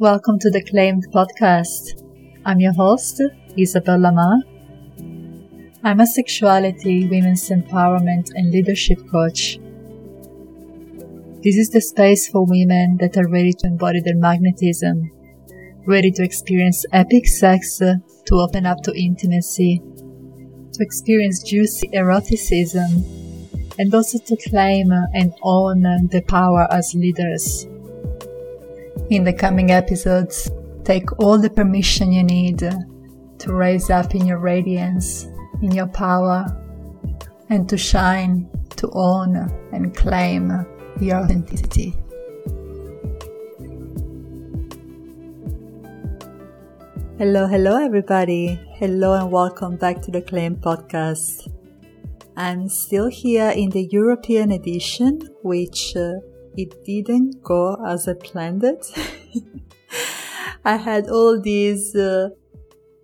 Welcome to the Claimed podcast. I'm your host, Isabel Lamar. I'm a sexuality, women's empowerment, and leadership coach. This is the space for women that are ready to embody their magnetism, ready to experience epic sex, to open up to intimacy, to experience juicy eroticism, and also to claim and own the power as leaders. In the coming episodes, take all the permission you need to raise up in your radiance, in your power, and to shine, to own and claim your authenticity. Hello, hello, everybody. Hello, and welcome back to the Claim podcast. I'm still here in the European edition, which uh, it didn't go as I planned it. I had all these uh,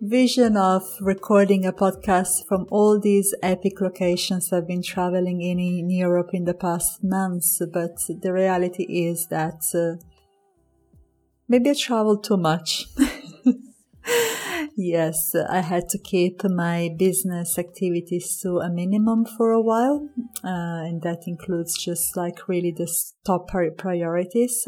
vision of recording a podcast from all these epic locations I've been traveling in in Europe in the past months, but the reality is that uh, maybe I traveled too much. yes, I had to keep my business activities to a minimum for a while, uh, and that includes just like really the top priorities.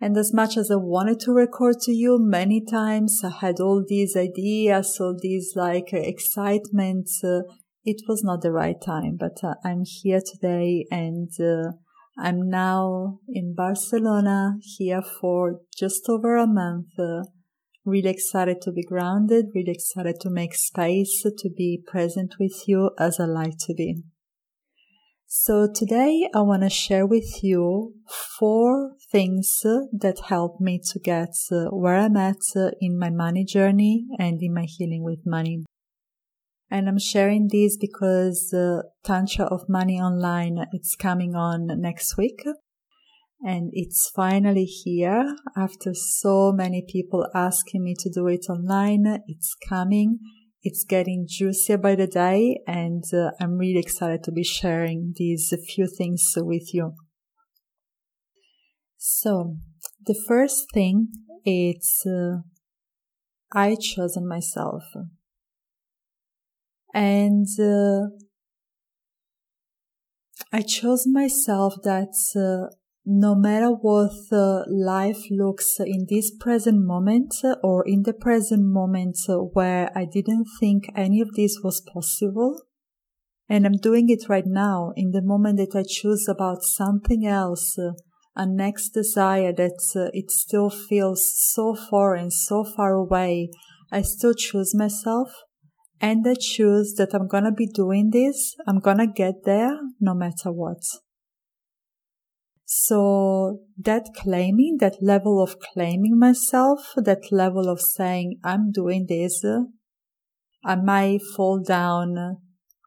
And as much as I wanted to record to you many times, I had all these ideas, all these like excitement. Uh, it was not the right time, but uh, I'm here today and uh, I'm now in Barcelona here for just over a month uh, really excited to be grounded, really excited to make space to be present with you as I like to be. So today I want to share with you four things that help me to get where I'm at in my money journey and in my healing with money. And I'm sharing this because uh, Tantra of Money Online, it's coming on next week and it's finally here after so many people asking me to do it online. It's coming. It's getting juicier by the day and uh, I'm really excited to be sharing these few things with you. So the first thing is uh, I chosen myself and uh, I chose myself that uh, no matter what uh, life looks in this present moment or in the present moment where I didn't think any of this was possible. And I'm doing it right now in the moment that I choose about something else, uh, a next desire that uh, it still feels so foreign, so far away. I still choose myself and I choose that I'm gonna be doing this. I'm gonna get there no matter what. So that claiming, that level of claiming myself, that level of saying, I'm doing this, I might fall down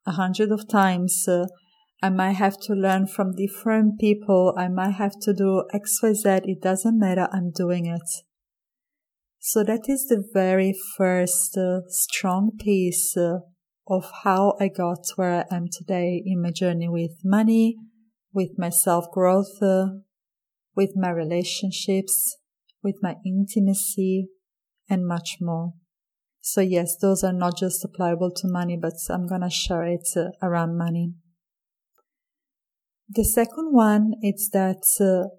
a hundred of times. I might have to learn from different people. I might have to do X, Y, Z. It doesn't matter. I'm doing it. So that is the very first uh, strong piece uh, of how I got where I am today in my journey with money, with my self growth, uh, with my relationships, with my intimacy, and much more. So yes, those are not just applicable to money, but I'm gonna share it uh, around money. The second one is that uh,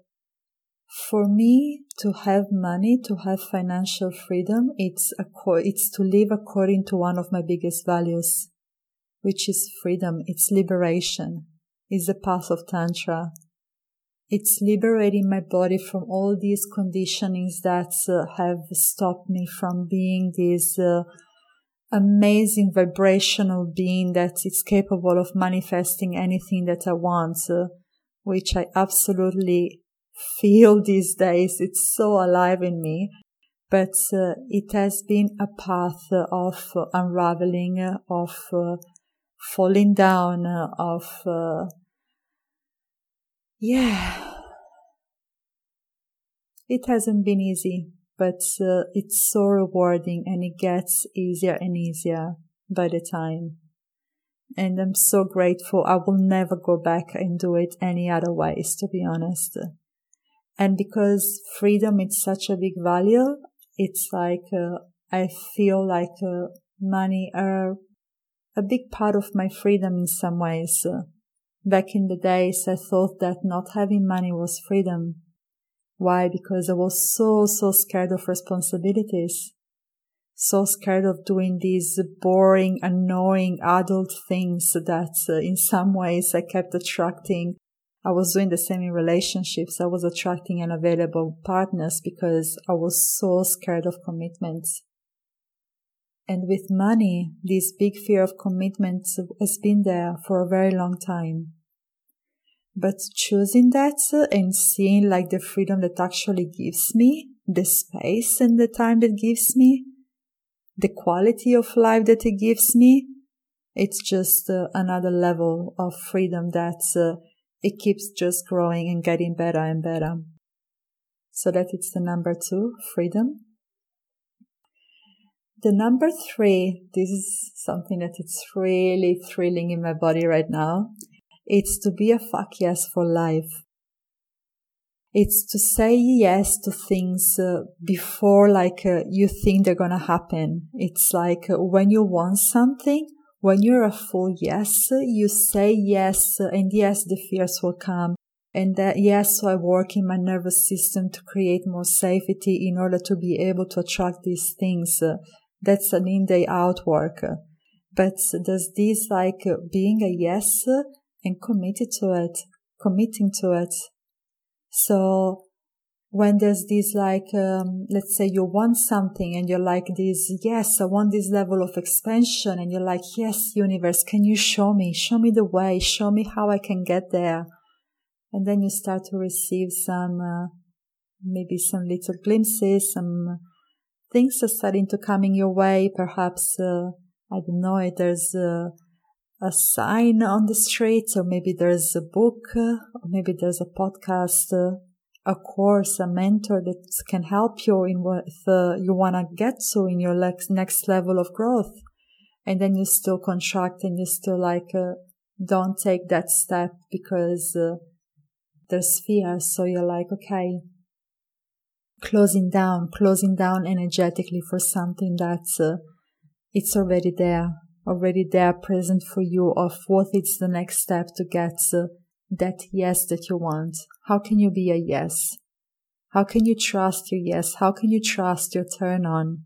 for me to have money, to have financial freedom, it's it's to live according to one of my biggest values, which is freedom. It's liberation is the path of Tantra. It's liberating my body from all these conditionings that uh, have stopped me from being this uh, amazing vibrational being that is capable of manifesting anything that I want, uh, which I absolutely feel these days. It's so alive in me. But uh, it has been a path of unraveling, of uh, falling down of uh, yeah. It hasn't been easy but uh, it's so rewarding and it gets easier and easier by the time. And i'm so grateful. I will never go back and do it any other ways to be honest. And because freedom is such a big value, it's like, uh, I feel like uh, money are a big part of my freedom in some ways. Back in the days, I thought that not having money was freedom. Why? Because I was so, so scared of responsibilities. So scared of doing these boring, annoying adult things that uh, in some ways I kept attracting. I was doing the same in relationships. I was attracting unavailable partners because I was so scared of commitments. And with money, this big fear of commitment has been there for a very long time. But choosing that and seeing like the freedom that actually gives me, the space and the time that gives me, the quality of life that it gives me, it's just uh, another level of freedom that uh, it keeps just growing and getting better and better. So that it's the number two, freedom. The number three, this is something that it's really thrilling in my body right now. It's to be a fuck yes for life. It's to say yes to things uh, before like uh, you think they're gonna happen. It's like uh, when you want something, when you're a full yes, you say yes, and yes, the fears will come. And that yes, so I work in my nervous system to create more safety in order to be able to attract these things. That's an in day out work. But does this like being a yes and committed to it, committing to it. So when there's this like, um, let's say you want something and you're like this, yes, I want this level of expansion and you're like, yes, universe, can you show me, show me the way, show me how I can get there. And then you start to receive some, uh, maybe some little glimpses, some things are starting to come in your way. Perhaps, uh, I don't know, there's a, a sign on the street, or maybe there's a book, or maybe there's a podcast, a course, a mentor that can help you in what uh, you want to get to in your next level of growth. And then you still contract and you still like, uh, don't take that step because uh, there's fear. So you're like, okay, closing down, closing down energetically for something that's, uh, it's already there, already there present for you of what is the next step to get uh, that yes that you want. How can you be a yes? How can you trust your yes? How can you trust your turn on?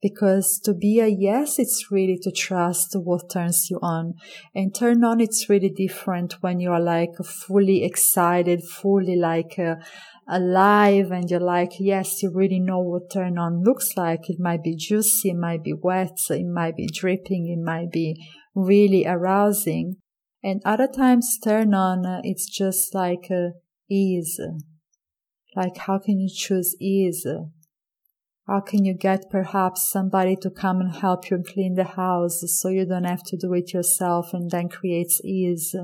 Because to be a yes, it's really to trust what turns you on. And turn on, it's really different when you are like fully excited, fully like uh, alive and you're like, yes, you really know what turn on looks like. It might be juicy, it might be wet, it might be dripping, it might be really arousing. And other times turn on, uh, it's just like uh, ease. Like how can you choose ease? How can you get perhaps somebody to come and help you clean the house so you don't have to do it yourself and then creates ease?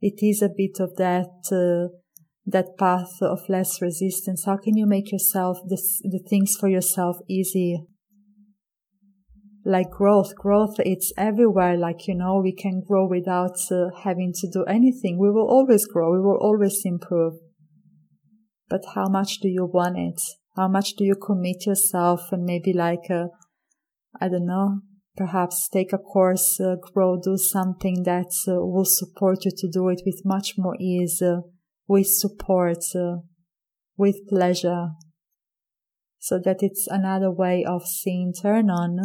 It is a bit of that uh, that path of less resistance? How can you make yourself this, the things for yourself easy? Like growth, growth, it's everywhere. Like, you know, we can grow without uh, having to do anything. We will always grow. We will always improve. But how much do you want it? How much do you commit yourself and maybe like, uh, I don't know, perhaps take a course, uh, grow, do something that uh, will support you to do it with much more ease, uh, with support, uh, with pleasure, so that it's another way of seeing turn on,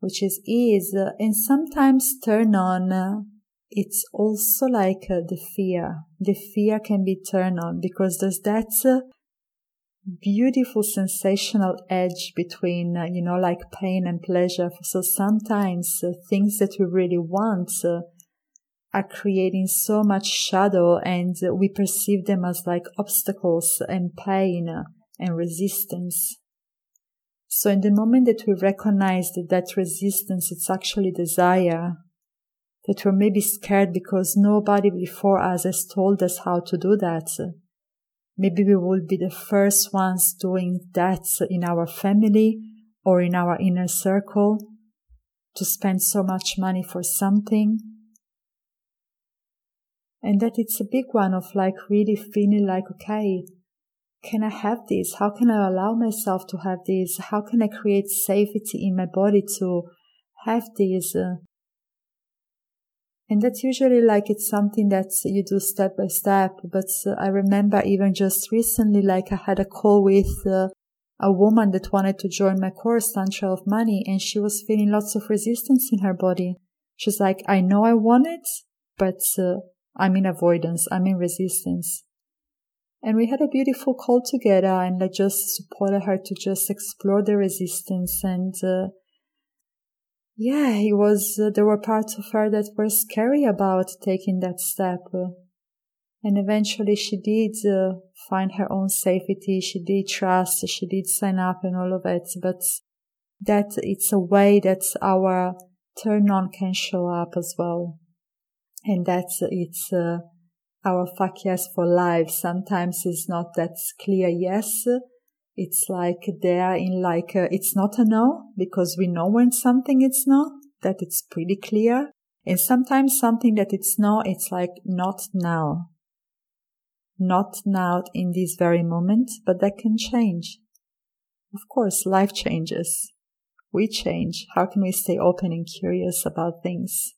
which is ease. And sometimes turn on, it's also like uh, the fear. The fear can be turned on because there's that uh, beautiful sensational edge between, uh, you know, like pain and pleasure. So sometimes uh, things that we really want uh, are creating so much shadow and we perceive them as like obstacles and pain and resistance. So in the moment that we recognize that that resistance, it's actually desire, that we're maybe scared because nobody before us has told us how to do that. Maybe we will be the first ones doing that in our family or in our inner circle to spend so much money for something And that it's a big one of like really feeling like, okay, can I have this? How can I allow myself to have this? How can I create safety in my body to have this? And that's usually like it's something that you do step by step. But I remember even just recently, like I had a call with uh, a woman that wanted to join my course, Tantra of Money, and she was feeling lots of resistance in her body. She's like, I know I want it, but uh, I'm in avoidance. I'm in resistance. And we had a beautiful call together and I just supported her to just explore the resistance and, uh, yeah, it was, uh, there were parts of her that were scary about taking that step. and eventually she did uh, find her own safety. She did trust. She did sign up and all of it. But that it's a way that our turn on can show up as well. And that's, it's, uh, our fuck yes for life. Sometimes it's not that clear yes it's like there in like, a, it's not a no because we know when something it's no, that it's pretty clear. And sometimes something that it's no, it's like not now. Not now in this very moment, but that can change. Of course, life changes. We change. How can we stay open and curious about things?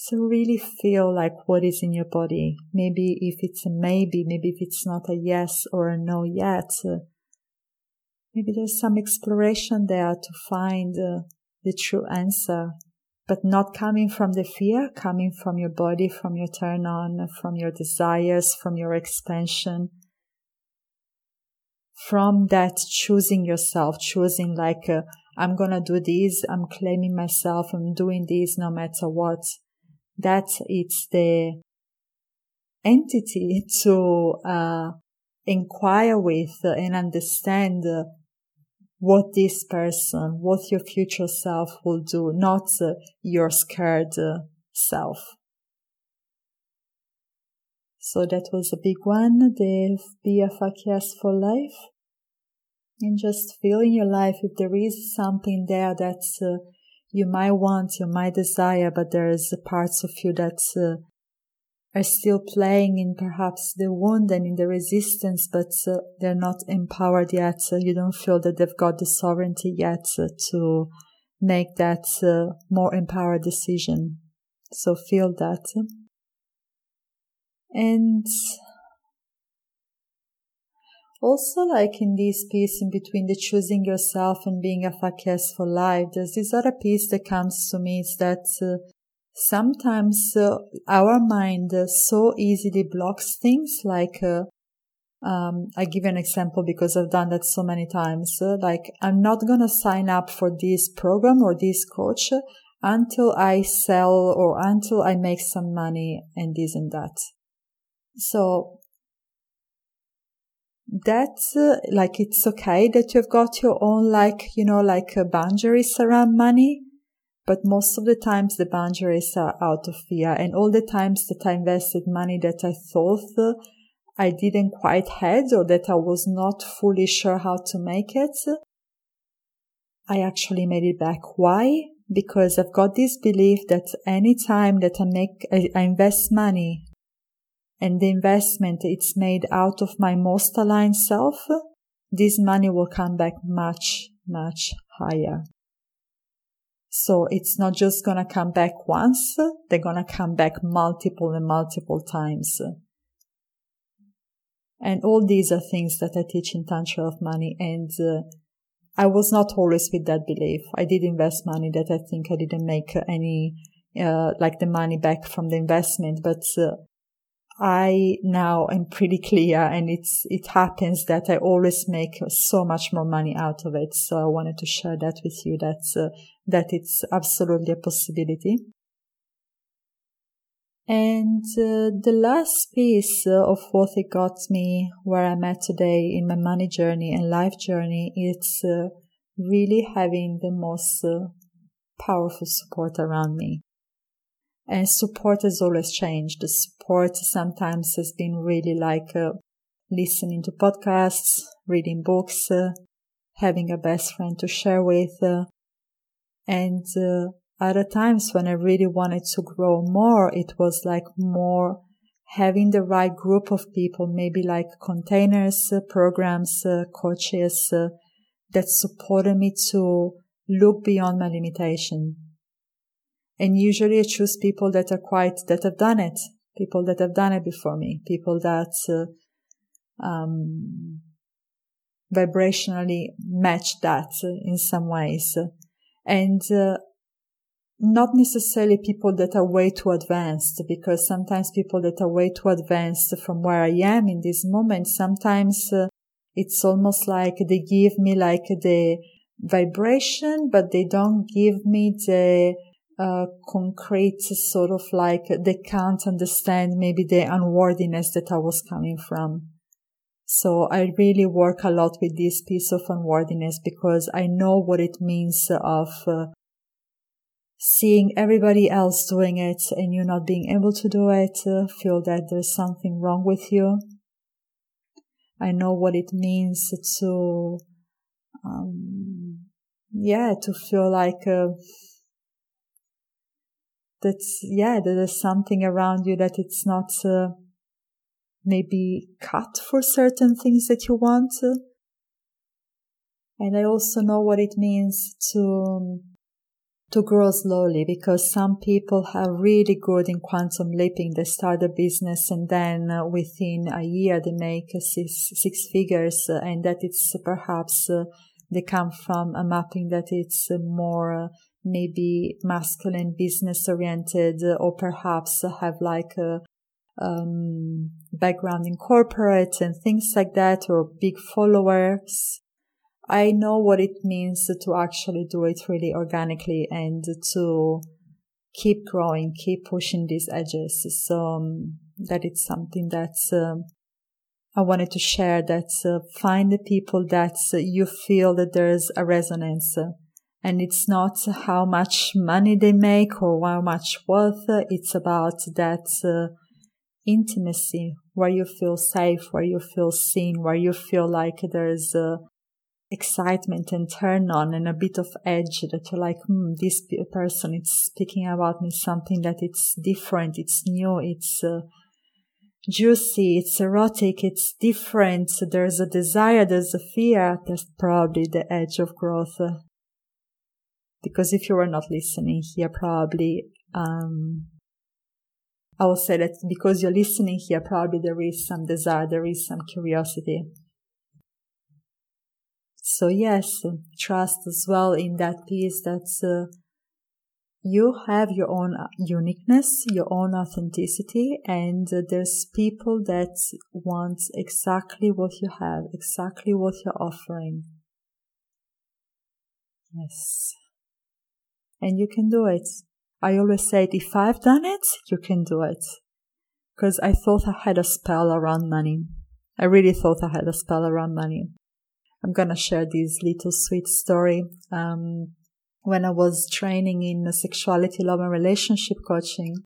So really feel like what is in your body. Maybe if it's a maybe, maybe if it's not a yes or a no yet, uh, maybe there's some exploration there to find uh, the true answer, but not coming from the fear, coming from your body, from your turn on, from your desires, from your expansion. From that choosing yourself, choosing like, uh, I'm gonna do this, I'm claiming myself, I'm doing this no matter what that it's the entity to uh, inquire with and understand what this person, what your future self will do, not your scared self. So that was a big one, the be a fuck for life. And just feeling your life if there is something there that's uh, you might want, you might desire, but there's parts of you that uh, are still playing in perhaps the wound and in the resistance, but uh, they're not empowered yet. So you don't feel that they've got the sovereignty yet uh, to make that uh, more empowered decision. So feel that. And also, like in this piece in between the choosing yourself and being a fakes for life, there's this other piece that comes to me is that uh, sometimes uh, our mind uh, so easily blocks things like, uh, um, I give an example because I've done that so many times. Uh, like, I'm not going to sign up for this program or this coach until I sell or until I make some money and this and that. So that's uh, like it's okay that you've got your own like you know like uh, boundaries around money but most of the times the boundaries are out of fear and all the times that i invested money that i thought uh, i didn't quite had or that i was not fully sure how to make it i actually made it back. Why? Because i've got this belief that any time that i make I invest money and the investment it's made out of my most aligned self, this money will come back much, much higher. So it's not just gonna come back once, they're gonna come back multiple and multiple times. And all these are things that I teach in Tantra of Money and uh, I was not always with that belief. I did invest money that I think I didn't make any, uh, like the money back from the investment, but uh, I now am pretty clear and it's, it happens that I always make so much more money out of it. So I wanted to share that with you that, uh, that it's absolutely a possibility. And uh, the last piece of what it got me where I'm at today in my money journey and life journey, it's uh, really having the most uh, powerful support around me. And support has always changed. The support sometimes has been really like uh, listening to podcasts, reading books, uh, having a best friend to share with. Uh, and uh, other times when I really wanted to grow more, it was like more having the right group of people, maybe like containers, uh, programs, uh, coaches that supported me to look beyond my limitation. And usually I choose people that are quite, that have done it, people that have done it before me, people that, uh, um, vibrationally match that in some ways. And, uh, not necessarily people that are way too advanced because sometimes people that are way too advanced from where I am in this moment, sometimes uh, it's almost like they give me like the vibration, but they don't give me the uh, concrete sort of like they can't understand maybe the unworthiness that I was coming from. So I really work a lot with this piece of unworthiness because I know what it means of uh, seeing everybody else doing it and you not being able to do it, uh, feel that there's something wrong with you. I know what it means to, um, yeah, to feel like, uh, that's, yeah, that there's something around you that it's not, uh, maybe cut for certain things that you want. And I also know what it means to, um, to grow slowly because some people are really good in quantum leaping. They start a business and then uh, within a year they make uh, six, six figures uh, and that it's perhaps uh, they come from a mapping that it's uh, more maybe masculine business oriented or perhaps have like a um, background in corporate and things like that or big followers I know what it means to actually do it really organically and to keep growing, keep pushing these edges. So um, that it's something that's um, I wanted to share. That uh, find the people that uh, you feel that there's a resonance. Uh, and it's not how much money they make or how much wealth. It's about that uh, intimacy where you feel safe, where you feel seen, where you feel like there's uh, excitement and turn on and a bit of edge that you're like, hmm, this person is speaking about me something that it's different, it's new, it's uh, juicy, it's erotic, it's different. There's a desire, there's a fear. That's probably the edge of growth. Because if you are not listening here, probably, um, I will say that because you're listening here, probably there is some desire, there is some curiosity. So yes, trust as well in that piece that uh, you have your own uh, uniqueness, your own authenticity, and uh, there's people that want exactly what you have, exactly what you're offering. Yes. And you can do it. I always say if I've done it, you can do it. Because I thought I had a spell around money. I really thought I had a spell around money. I'm gonna share this little sweet story. Um, when I was training in sexuality, love, and relationship coaching,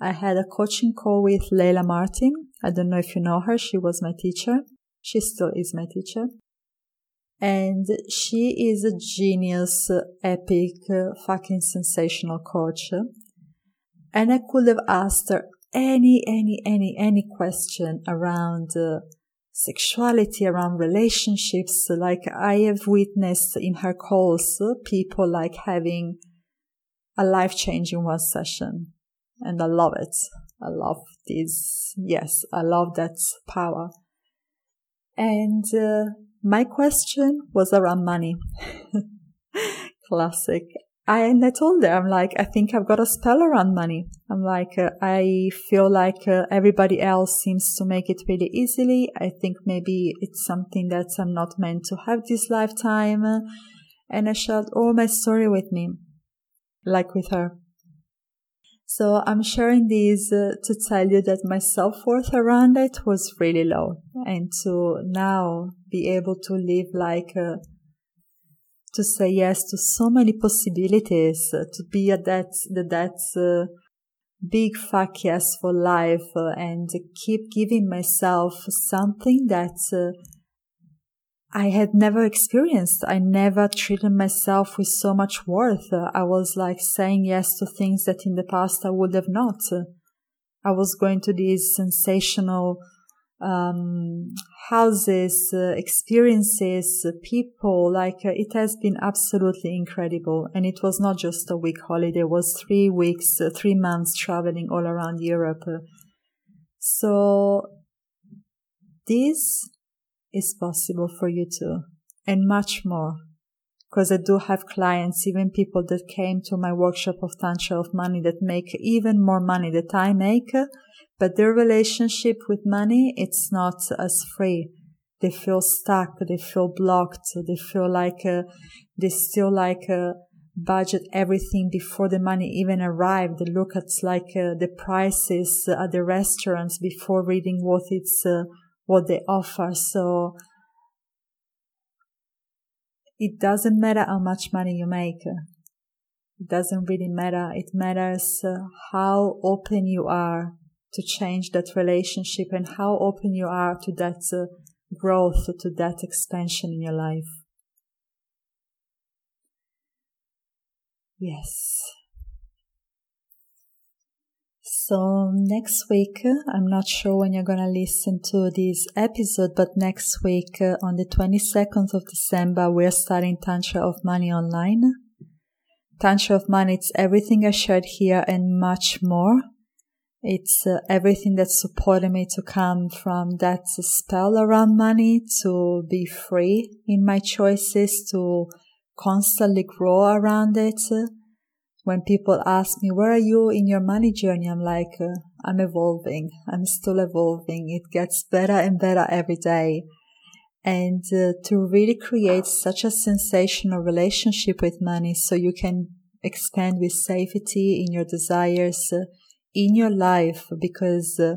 I had a coaching call with Layla Martin. I don't know if you know her. She was my teacher. She still is my teacher. And she is a genius, epic, fucking sensational coach. And I could have asked her any, any, any, any question around uh, sexuality, around relationships. Like I have witnessed in her calls, people like having a life changing one session. And I love it. I love this. Yes, I love that power. And uh, my question was around money. Classic. I, and I told her, I'm like, I think I've got a spell around money. I'm like, uh, I feel like uh, everybody else seems to make it really easily. I think maybe it's something that I'm not meant to have this lifetime. And I shared all my story with me, like with her. So I'm sharing this uh, to tell you that my self-worth around it was really low and to now be able to live like a to say yes to so many possibilities, uh, to be at that, that, uh, big fuck yes for life uh, and keep giving myself something that uh, I had never experienced. I never treated myself with so much worth. I was like saying yes to things that in the past I would have not. I was going to these sensational um, houses, uh, experiences, uh, people. Like uh, it has been absolutely incredible. And it was not just a week holiday. It was three weeks, uh, three months traveling all around Europe. So this is possible for you too and much more. Because I do have clients, even people that came to my workshop of Tantra of Money that make even more money that I make, but their relationship with money, it's not as free. They feel stuck. They feel blocked. They feel like, uh, they still like, uh, budget everything before the money even arrived. They look at like uh, the prices at the restaurants before reading what it's, uh, what they offer. So it doesn't matter how much money you make. It doesn't really matter. It matters uh, how open you are to change that relationship and how open you are to that uh, growth, to that expansion in your life. Yes. So next week, I'm not sure when you're gonna listen to this episode, but next week uh, on the 22nd of December, we're starting Tantra of Money online. Tantra of Money, it's everything I shared here and much more. It's uh, everything that supported me to come from that spell around money to be free in my choices, to constantly grow around it when people ask me, where are you in your money journey? I'm like, uh, I'm evolving. I'm still evolving. It gets better and better every day. And uh, to really create such a sensational relationship with money so you can expand with safety in your desires, uh, in your life, because uh,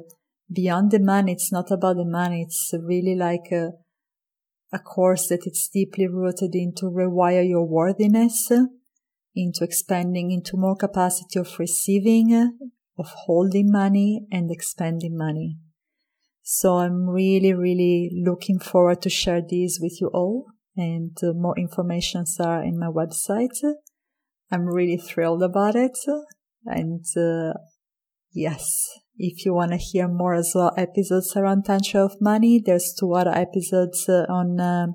beyond the money, it's not about the money. It's really like a, a course that it's deeply rooted into rewire your worthiness into expanding into more capacity of receiving, of holding money and expanding money. So I'm really, really looking forward to share these with you all and uh, more informations are in my website. I'm really thrilled about it. And, uh, yes, if you want to hear more as well, episodes around Tantra of Money, there's two other episodes uh, on, uh,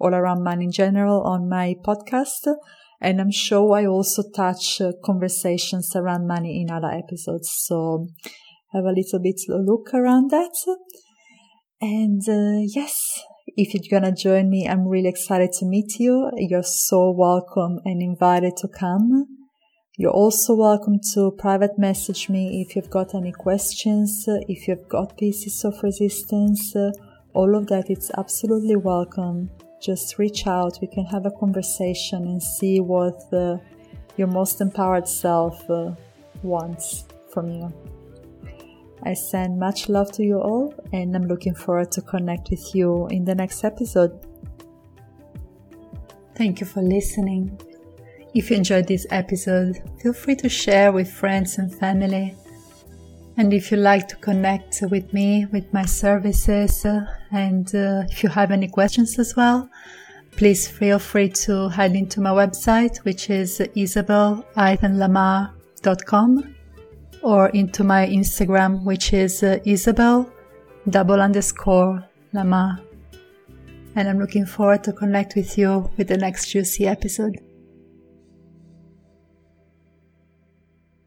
all around money in general on my podcast. And I'm sure I also touch uh, conversations around money in other episodes. So have a little bit look around that. And uh, yes, if you're gonna join me, I'm really excited to meet you. You're so welcome and invited to come. You're also welcome to private message me if you've got any questions, if you've got pieces of resistance, all of that. It's absolutely welcome just reach out. We can have a conversation and see what uh, your most empowered self uh, wants from you. I send much love to you all, and I'm looking forward to connect with you in the next episode. Thank you for listening. If you enjoyed this episode, feel free to share with friends and family. And if you like to connect with me, with my services, uh, and uh, if you have any questions as well, please feel free to head into my website, which is isabel-lamar.com, or into my Instagram, which is uh, isabel double underscore lamar. And I'm looking forward to connect with you with the next juicy episode.